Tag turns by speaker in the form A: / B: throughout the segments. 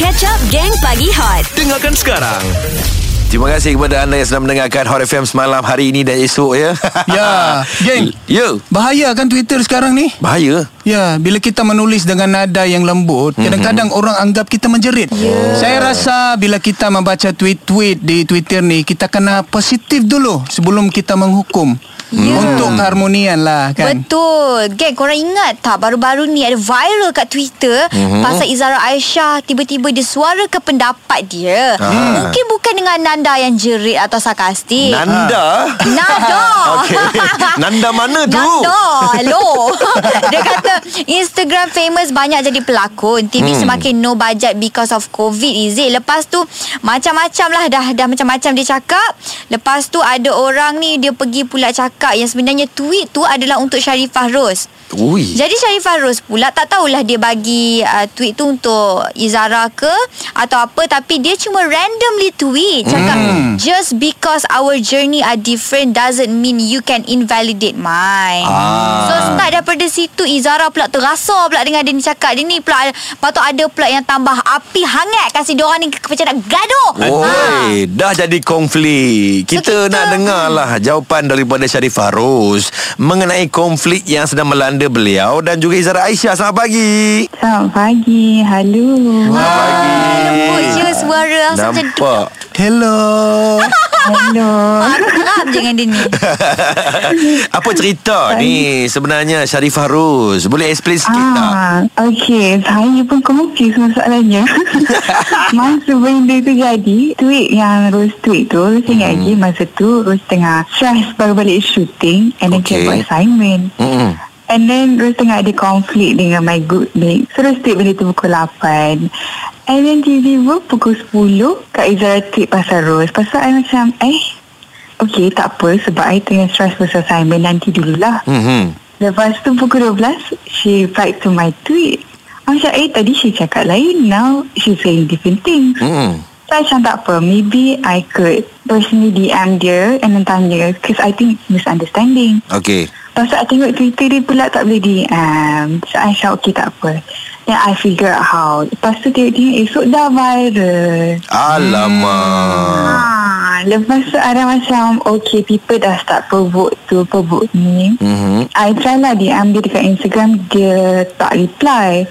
A: Catch Up Gang Pagi Hot
B: Dengarkan sekarang Terima kasih kepada anda yang sedang mendengarkan Hot FM semalam hari ini dan esok ya.
C: Ya, geng.
B: Ya.
C: Bahaya kan Twitter sekarang ni?
B: Bahaya.
C: Ya, bila kita menulis dengan nada yang lembut,
B: Mhm.
C: kadang-kadang orang anggap kita menjerit. Saya rasa bila kita membaca tweet-tweet di Twitter ni, kita kena positif dulu sebelum kita menghukum.
D: Ya.
C: Untuk keharmonian lah kan.
D: Betul Geng korang ingat tak Baru-baru ni ada viral kat Twitter mm-hmm. Pasal Izara Aisyah Tiba-tiba dia suarakan pendapat dia
B: Ah.
D: Mungkin bukan dengan nanda yang jerit atau sarkastik
B: Nanda.
D: Nada
B: Okey. Nanda mana tu?
D: Nanda Hello Dia kata Instagram famous Banyak jadi pelakon TV hmm. semakin no budget Because of COVID Is it Lepas tu Macam-macam lah Dah dah macam-macam dia cakap Lepas tu ada orang ni Dia pergi pula cakap Yang sebenarnya tweet tu Adalah untuk Sharifah Rose
B: Ui.
D: jadi Sharifah Rose pula tak tahulah dia bagi uh, tweet tu untuk Izara ke atau apa tapi dia cuma randomly tweet cakap
C: Hmm.
D: just because our journey are different doesn't mean you can invalidate mine.
B: Ah.
D: So start daripada situ Izara pula terasa pula dengan dia ni cakap dia ni pula patut ada pula yang tambah api hangat kasi dia orang ni macam nak gaduh.
B: Oi, dah jadi konflik. Kita,
D: So, kita-
B: nak dengar lah jawapan daripada Sharifah Rose mengenai konflik yang sedang melanda beliau dan juga Izara Aisyah. Selamat pagi.
E: Selamat pagi. Halo.
B: Selamat pagi.
D: Lembut je suara
B: Nampak.
C: Hello.
E: Halo.
D: Akrab je dengan dia ni.
B: Apa cerita ni sebenarnya Sharifah Rose? Boleh explain sikit tak?
E: Ah, okey. Saya pun confused masalahnya. masa benda tu jadi, tweet yang Rose tweet tu, saya ingat lagi masa tu Rose tengah stress baru balik shooting and then okay. buat assignment.
B: Mm-mm.
E: And then Rose tengah ada konflik dengan my good mate. So Rose tweet benda tu pukul 8. Then tiba-tiba pukul 10 Kak Izara tweet pasal Rose. Pasal I macam eh Okay tak apa sebab I tengah stress pasal assignment nanti dululah.
B: Mhm.
E: Lepas tu pukul 12 She replied to my tweet I macam eh tadi she cakap lain Now she saying different things
B: Mm-mm.
E: So I macam tak apa Maybe I could Personally DM dia And then tanya Because I think it's misunderstanding
B: Okey.
E: Lepas tu I tengok Twitter dia pula tak boleh DM So I macam okay tak apa Then I figure out how. Lepas tu tengok-tengok esok dah viral.
B: Alamak.
E: Ah, lepas tu ada macam Okay people dah start provoke tu Provoke ni.
B: Mhm.
E: I try lah dia dekat Instagram Dia tak reply.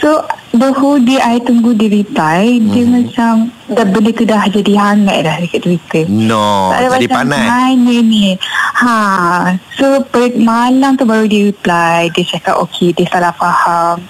E: So The whole day I tunggu dia reply Dia macam Dah benda tu dah jadi hangat dah Dekat Twitter.
B: No,
E: Tak
B: jadi panas.
E: Mana ni. Ha So per, malam tu baru dia reply Dia cakap okay Dia salah faham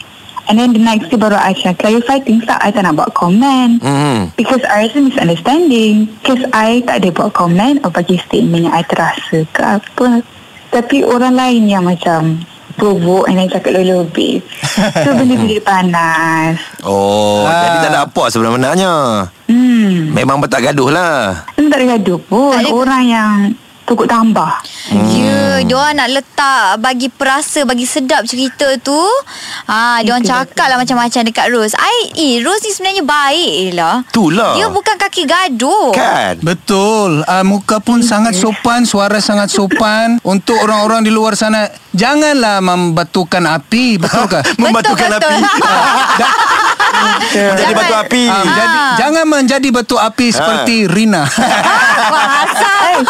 E: And then the next day baru I Clarify things tak I tak nak buat komen
B: Mhm.
E: Because I rasa misunderstanding Because I tak ada buat komen Atau bagi statement yang I terasa ke apa Tapi orang lain yang macam Provoke and then cakap lebih-lebih So benda tu jadi panas
B: Oh,
C: Ah.
B: jadi tak ada apa sebenarnya.
E: Hmm
B: Memang tak gaduh lah.
E: Tak ada gaduh pun
D: Tak ada-
E: Orang yang Tukuk tambah
D: Hmm. Ya, dia orang nak letak bagi perasa, bagi sedap cerita tu. Ha, dia orang
E: Betul,
D: cakap lah macam-macam dekat Rose. I, eh, Rose ni sebenarnya baik lah.
B: Itulah.
D: Dia bukan kaki gaduh.
B: Kan?
C: Betul. Uh, muka pun sangat sopan, suara sangat sopan. Untuk orang-orang di luar sana, janganlah membatukan api. Betul ke?
B: Membatukan
D: betul.
B: api. Menjadi
D: Jangan-
B: batu api.
C: Ah, jadi, jangan menjadi batu api seperti Rina.
D: Wah, asal.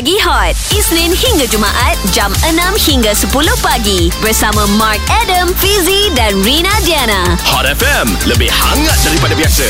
A: Pagi Hot. Isnin hingga Jumaat Jam 6 hingga 10 pagi. Bersama Mark Adam, Fizi dan Rina Diana.
B: Hot FM, lebih hangat daripada biasa.